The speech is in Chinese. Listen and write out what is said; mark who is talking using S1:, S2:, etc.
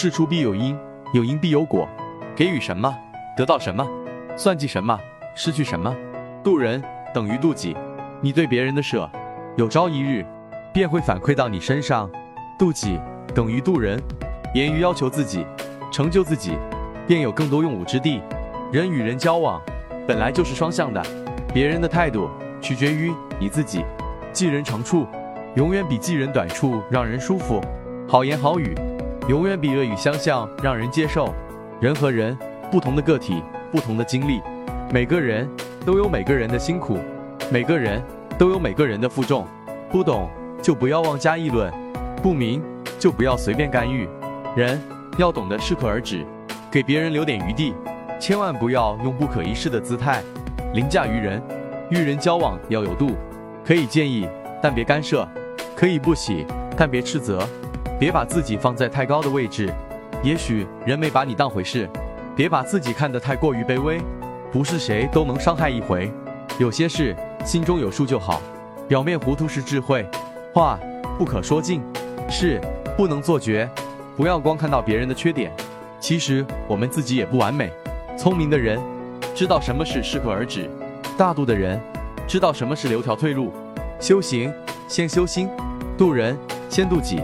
S1: 事出必有因，有因必有果。给予什么，得到什么；算计什么，失去什么。渡人等于渡己，你对别人的舍，有朝一日便会反馈到你身上。渡己等于渡人，严于要求自己，成就自己，便有更多用武之地。人与人交往本来就是双向的，别人的态度取决于你自己。记人长处，永远比记人短处让人舒服。好言好语，永远比恶语相向让人接受。人和人不同的个体，不同的经历，每个人都有每个人的辛苦，每个人都有每个人的负重。不懂就不要妄加议论，不明就不要随便干预。人要懂得适可而止，给别人留点余地，千万不要用不可一世的姿态凌驾于人。与人交往要有度，可以建议，但别干涉；可以不喜，但别斥责。别把自己放在太高的位置。也许人没把你当回事，别把自己看得太过于卑微。不是谁都能伤害一回，有些事心中有数就好。表面糊涂是智慧，话不可说尽，事不能做绝。不要光看到别人的缺点，其实我们自己也不完美。聪明的人知道什么是适可而止，大度的人知道什么是留条退路。修行先修心，渡人先渡己。